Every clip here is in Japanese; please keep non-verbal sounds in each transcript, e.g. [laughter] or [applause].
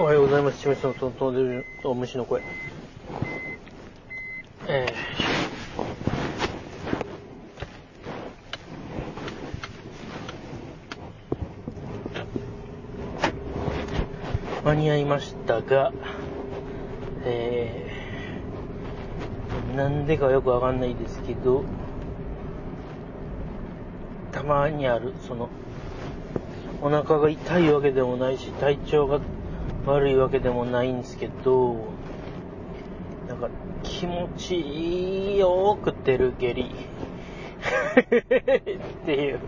おはようございます。ちめさんと飛んでるお虫の声。えー、間に合いましたが、えー、なんでかよくわかんないですけど、たまにある、その、お腹が痛いわけでもないし、体調が悪いわけでもないんですけど、なんか気持ちよく出る下痢 [laughs] っていう。い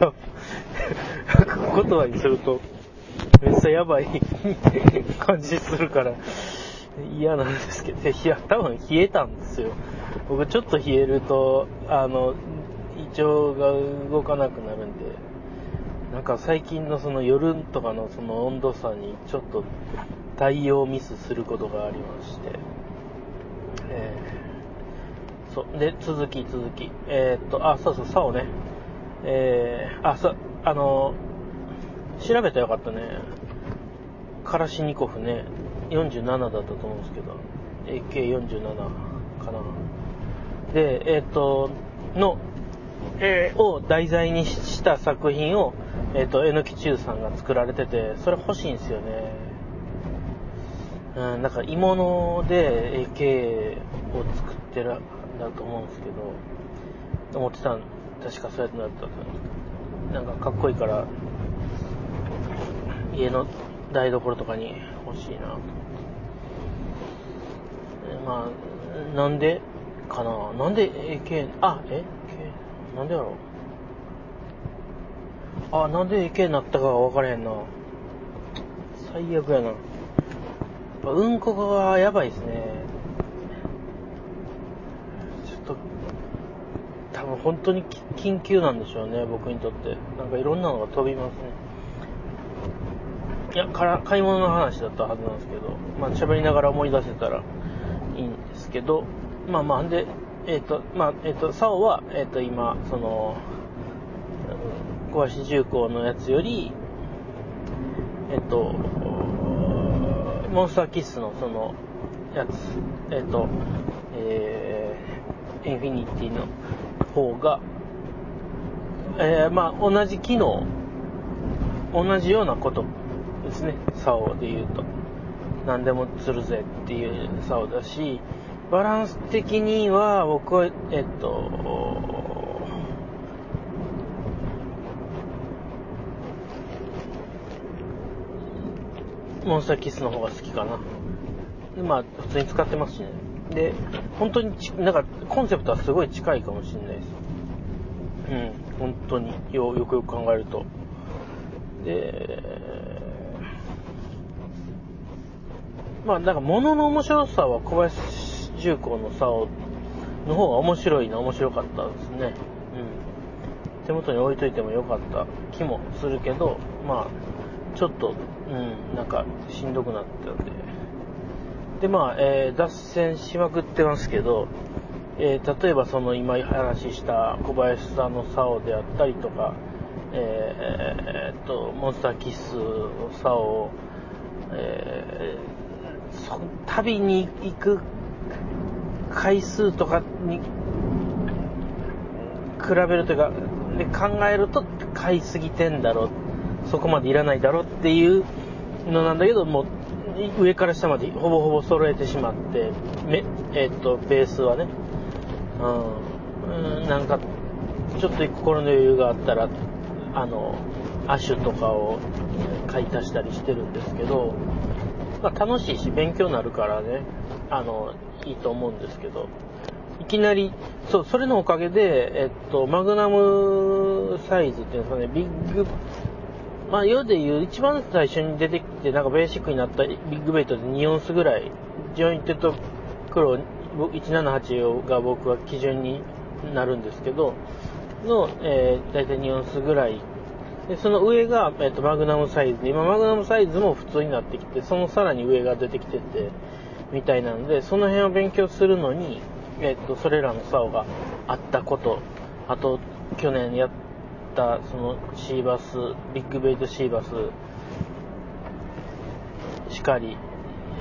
や、言葉にすると、めっちゃやばい感じするから嫌なんですけど、いや、多分冷えたんですよ。僕ちょっと冷えると、あの、胃腸が動かなくなるんで、なんか最近のその夜とかのその温度差にちょっと対応ミスすることがありまして、えー、そう、で、続き続き、えー、っと、あ、そうそう、サオね、えー、あ、さ、あの、調べたらよかったね、カラシニコフね、47だったと思うんですけど、AK47 かな。で、えー、っと、の、えー、を題材にした作品を、えっ、ー、と、えのき中さんが作られてて、それ欲しいんですよね。うん、なんか鋳物で AK を作ってるんだと思うんですけど、思ってたん、確かそうやってなったと。なんかかっこいいから、家の台所とかに欲しいなと。まあ、なんでかな？なんで AK、あ、えなんでやろう？あ、なんで池になったかが分からへんな。最悪やな。うんこがやばいですね。ちょっと、多分本当に緊急なんでしょうね、僕にとって。なんかいろんなのが飛びますね。いや、から買い物の話だったはずなんですけど、まあ喋りながら思い出せたらいいんですけど、まあまあ、で、えっ、ー、と、まあ、えっ、ー、と、サオは、えっ、ー、と、今、その、小橋重工のやつより、えっと、モンスターキッスのその、やつ、えっと、えー、インフィニティの方が、えー、まあ、同じ機能、同じようなことですね、サオで言うと。何でも釣るぜっていうサオだし、バランス的には、僕は、えっと、モンスターキスの方が好きかな。で、まあ、普通に使ってますしね。で、本当にち、なんか、コンセプトはすごい近いかもしれないです。うん、本当によ、よくよく考えると。で、まあ、なんか物の面白さは小林重工の竿の方が面白いな、面白かったですね。うん。手元に置いといてもよかった気もするけど、まあ、ちょっと、うん、なんか、しんどくなったんで。で、まあ、えー、脱線しまくってますけど、えー、例えばその今話した小林さんの竿であったりとか、えー、えー、っと、モンスターキスの竿えー、そ旅に行く回数とかに比べるというか、で考えると買いすぎてんだろう、そこまでいらないだろっていうのなんだけど、もう上から下までほぼほぼ揃えてしまって、めえー、っと、ベースはね、うん、なんか、ちょっと心の余裕があったら、あの、アッシュとかを買い足したりしてるんですけど、まあ、楽しいし勉強になるからね、あの、いいと思うんですけど、いきなり、そう、それのおかげで、えっと、マグナムサイズっていうんですかね、ビッグ、まあ、世で言う一番最初に出てきて、なんかベーシックになったビッグベイトで2オンスぐらい、ジョイントと黒178が僕は基準になるんですけど、の、えー、大体2オンスぐらい。で、その上が、えっ、と、マグナムサイズで、今マグナムサイズも普通になってきて、そのさらに上が出てきてて、みたいなので、その辺を勉強するのに、えっと、それらの竿があったこと、あと、去年やった、その、シーバス、ビッグベイトシーバスしかり、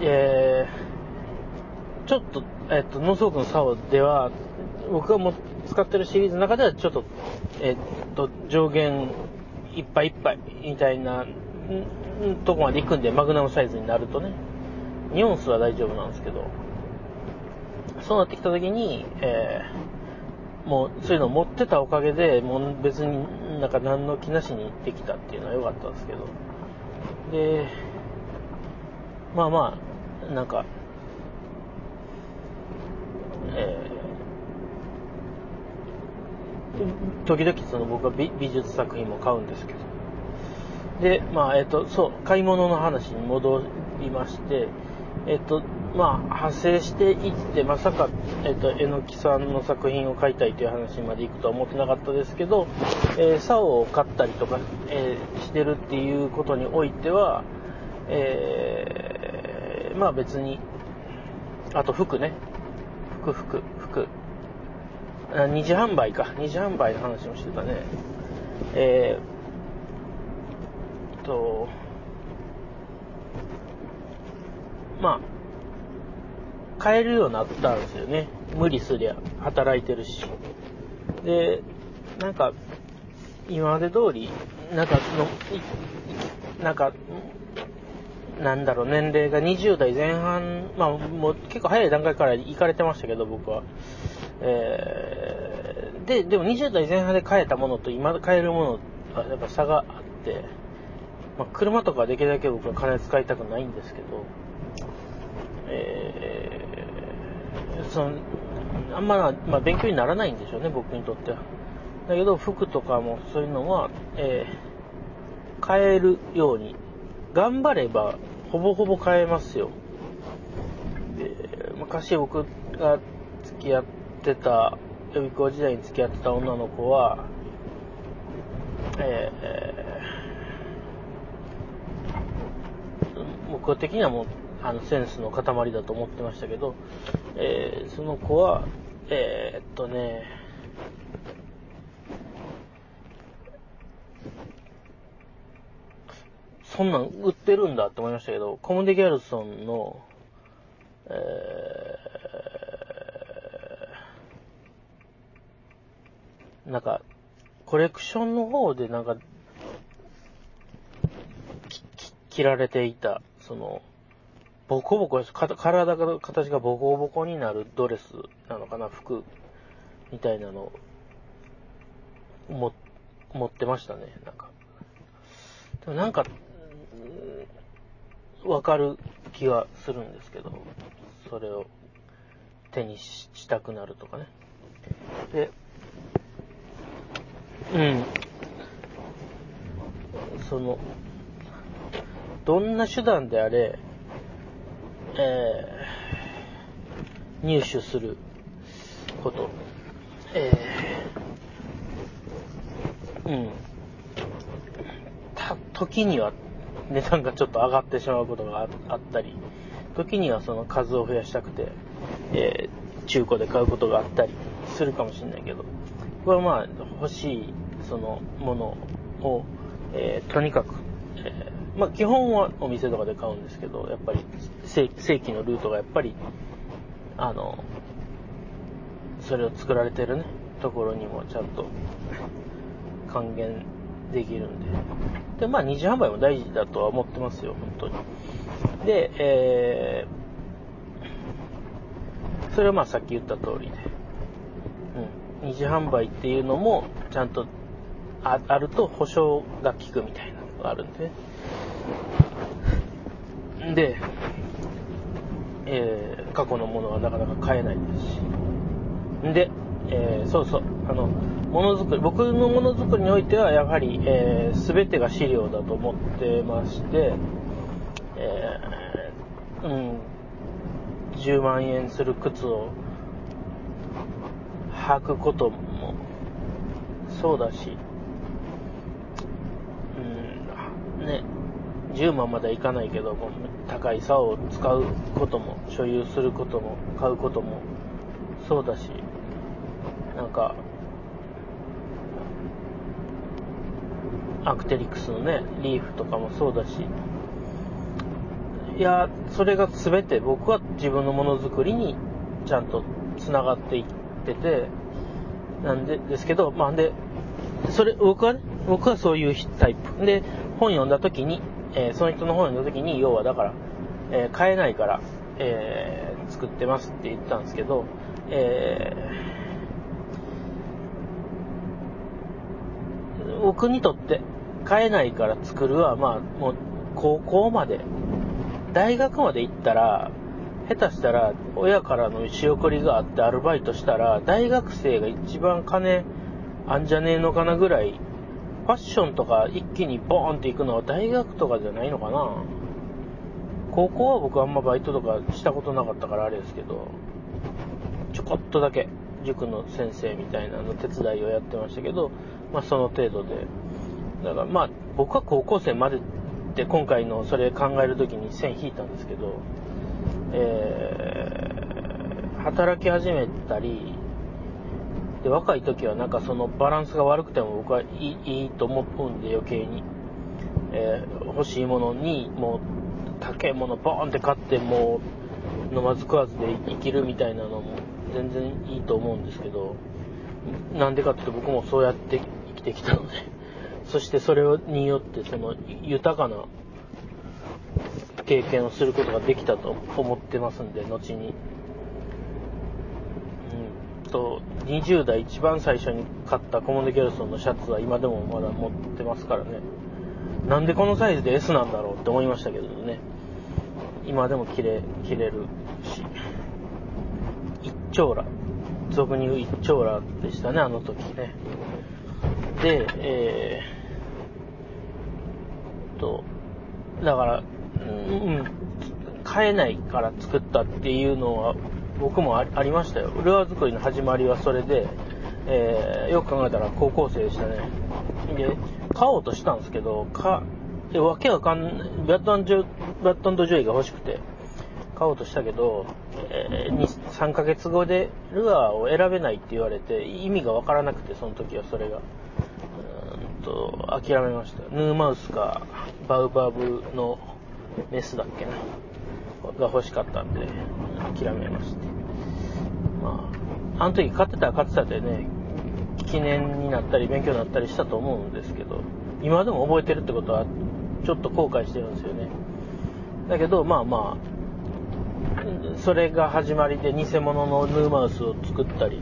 えー、ちょっと、えっと、ノースウォークの竿では、僕がも使ってるシリーズの中ではちょっと、えっと、上限いっぱいいっぱいみたいなとこまで行くんで、マグナムサイズになるとね、2オンスは大丈夫なんですけど、そうなってきた時に、えー、もうそういうのを持ってたおかげで、もう別になんか何の気なしにできたっていうのは良かったんですけど、で、まあまあ、なんか、えー、時々その僕は美美術作品も買うんですけど、で、まあ、えっ、と、そう、買い物の話に戻りまして、えっ、と、まあ、派生していって、まさか、えっ、と、えのきさんの作品を買いたいという話まで行くとは思ってなかったですけど、えー、竿を買ったりとか、えー、してるっていうことにおいては、えー、まあ別に、あと服ね。服、服、服。二次販売か。二次販売の話もしてたね。えー、と、まあ、買えるようになったんですよね。無理すりゃ、働いてるし。で、なんか、今まで通り、なんかの、なんか、なんだろう、年齢が20代前半、まあ、もう結構早い段階から行かれてましたけど、僕は。えー、で、でも20代前半で買えたものと今買えるものはやっぱ差があって、まあ、車とかできるだけ僕は金使いたくないんですけど、えー、その、あんま、まあ、勉強にならないんでしょうね、僕にとっては。だけど、服とかもそういうのは、えー、買えるように、頑張れば、ほぼほぼ買えますよ。で、昔僕が付き合ってた、予備校時代に付き合ってた女の子は、えー、僕的にはもうあのセンスの塊だと思ってましたけど、えー、その子は、えー、っとね、そんなん売ってるんだって思いましたけど、コムデ・ギャルソンの、えー、なんか、コレクションの方でなんか、切られていた、その、ボコボコです。体が、形がボコボコになるドレスなのかな、服みたいなのも持ってましたね、なんか。でもなんか、わかる気がするんですけど、それを手にしたくなるとかね。で、うん。その、どんな手段であれ、えー、入手すること。えー、うん。た、時には値段がちょっと上がってしまうことがあったり、時にはその数を増やしたくて、えー、中古で買うことがあったりするかもしれないけど、これはまあ欲しいそのものを、えー、とにかく、え、まあ基本はお店とかで買うんですけど、やっぱり正規のルートがやっぱり、あの、それを作られてるね、ところにもちゃんと還元できるんで。で、まあ二次販売も大事だとは思ってますよ、本当に。で、えー、それはまあさっき言った通りで。うん。二次販売っていうのも、ちゃんとあると保証が効くみたいなのがあるんでね。で、えー、過去のものはなかなか買えないですし。で、えー、そうそう、あの、ものづくり、僕のものづくりにおいては、やはり、えー、全てが資料だと思ってまして、えー、うん、10万円する靴を履くこともそうだし、うん、ね、10万まではいかないけども、高い竿を使うことも、所有することも、買うこともそうだし、なんか、アクテリクスのね、リーフとかもそうだし、いや、それが全て僕は自分のものづくりにちゃんと繋がっていってて、なんで、ですけど、まあで、それ、僕はね、僕はそういうタイプ。で、本読んだ時に、えー、その人の本読んだ時に、要はだから、えー、買えないから、えー、作ってますって言ったんですけど、えー、僕にとって買えないから作るは、まあ、もう、高校まで、大学まで行ったら、下手したら、親からの仕送りがあってアルバイトしたら、大学生が一番金あんじゃねえのかなぐらい、ファッションとか一気にボーンって行くのは大学とかじゃないのかな？高校は僕あんまバイトとかしたことなかったからあれですけど、ちょこっとだけ塾の先生みたいなの手伝いをやってましたけど、まあその程度で。だからまあ僕は高校生までって今回のそれ考えるときに線引いたんですけど、えー、働き始めたり、で、若い時はなんかそのバランスが悪くても僕はいいいいと思うんで余計に。えー、欲しいものにもう高いものボーンって買ってもう飲まず食わずで生きるみたいなのも全然いいと思うんですけど、なんでかっていうと僕もそうやって生きてきたので、[laughs] そしてそれによってその豊かな経験をすることができたと思ってますんで、後に。と、20代一番最初に買ったコモンデ・ギャルソンのシャツは今でもまだ持ってますからね。なんでこのサイズで S なんだろうって思いましたけどね。今でも着れ、着れるし。一丁羅。俗に言う一丁羅でしたね、あの時ね。で、えー、と、だから、うん、買えないから作ったっていうのは僕もありましたよ。ルアー作りの始まりはそれで、えー、よく考えたら高校生でしたね。で、買おうとしたんですけど、か、わけわかんない、バットンジョバットンドジョイが欲しくて、買おうとしたけど、えー、3ヶ月後でルアーを選べないって言われて、意味がわからなくて、その時はそれが。うんと、諦めました。ヌーマウスか、バウバブのメスだっけな？が欲しかったんで、諦めまして。まあ、あの時買ってたら買ってたでね、記念になったり勉強になったりしたと思うんですけど、今でも覚えてるってことは、ちょっと後悔してるんですよね。だけど、まあまあ、それが始まりで偽物のヌーマウスを作ったり、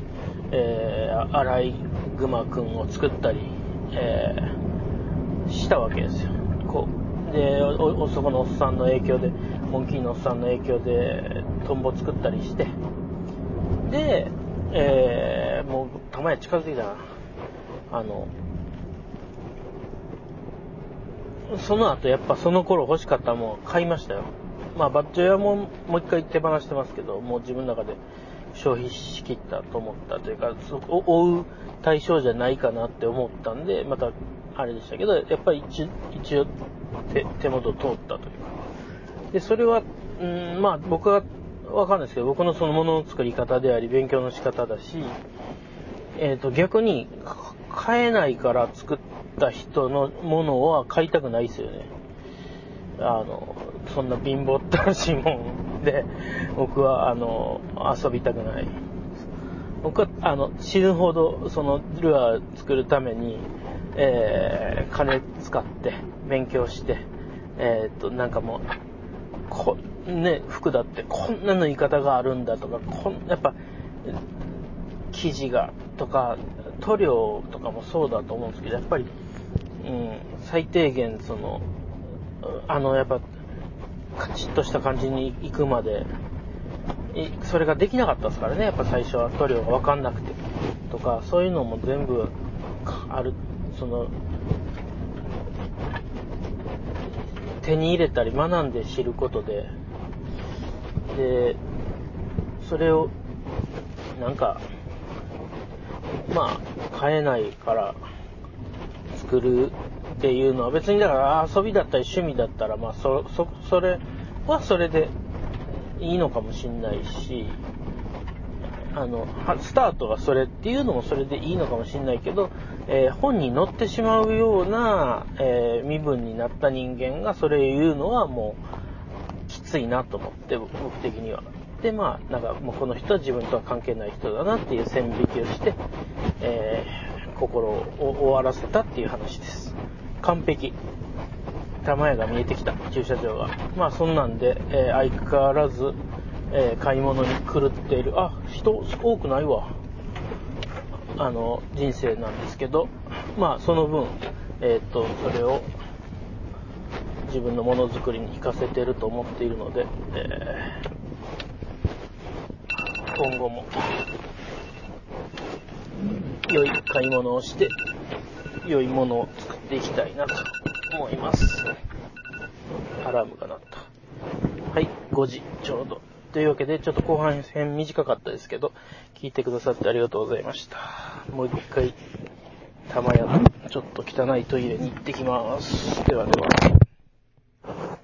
えー、アライグマくんを作ったり、えー、したわけですよ。こう。で、お、そこのおっさんの影響で、モンキーのおっさんの影響で、トンボ作ったりして、で、えー、もう、たまや近づいたな。あの、その後やっぱその頃欲しかったもん買いましたよ。まあバッジョ屋ももう一回手放してますけど、もう自分の中で消費しきったと思ったというか、追う対象じゃないかなって思ったんで、またあれでしたけど、やっぱり一一応手手元通ったというか。で、それは、うん、まあ僕はわかんですけど、僕のそのものの作り方であり、勉強の仕方だし、えっ、ー、と、逆に、買えないから作った人のものは買いたくないですよね。あの、そんな貧乏ったらしいもんで、僕は、あの、遊びたくない。僕は、あの、死ぬほど、その、ルアー作るために、えー、金使って、勉強して、えっ、ー、と、なんかもう、こね、服だってこんな縫い方があるんだとか、こんやっぱ、生地がとか、塗料とかもそうだと思うんですけど、やっぱり、うん、最低限、その、あの、やっぱ、カチッとした感じに行くまで、それができなかったですからね、やっぱ最初は塗料がわかんなくて、とか、そういうのも全部ある、その、手に入れたり学んで知ることで、で、それを、なんか、まあ、買えないから作るっていうのは別にだから遊びだったり趣味だったら、まあそ、そ、それはそれでいいのかもしんないし、あの、スタートがそれっていうのもそれでいいのかもしんないけど、えー、本に載ってしまうような、えー、身分になった人間がそれ言うのはもう、きついなと思って、僕的には。で、まあ、なんかもうこの人は自分とは関係ない人だなっていう線引きをして、えー、心を終わらせたっていう話です。完璧。玉屋が見えてきた、駐車場が。まあそんなんで、えー相変わらず、えー買い物に狂っている。あ、人多くないわ。あの、人生なんですけど、まあその分、えっ、と、それを自分のものづくりに活かせてると思っているので、えー今後も良い買い物をして、良いものを作っていきたいなと思います。アラームが鳴った。はい、5時ちょうど。というわけで、ちょっと後半戦短かったですけど、聞いてくださってありがとうございました。もう一回、玉屋のちょっと汚いトイレに行ってきます。ではでは。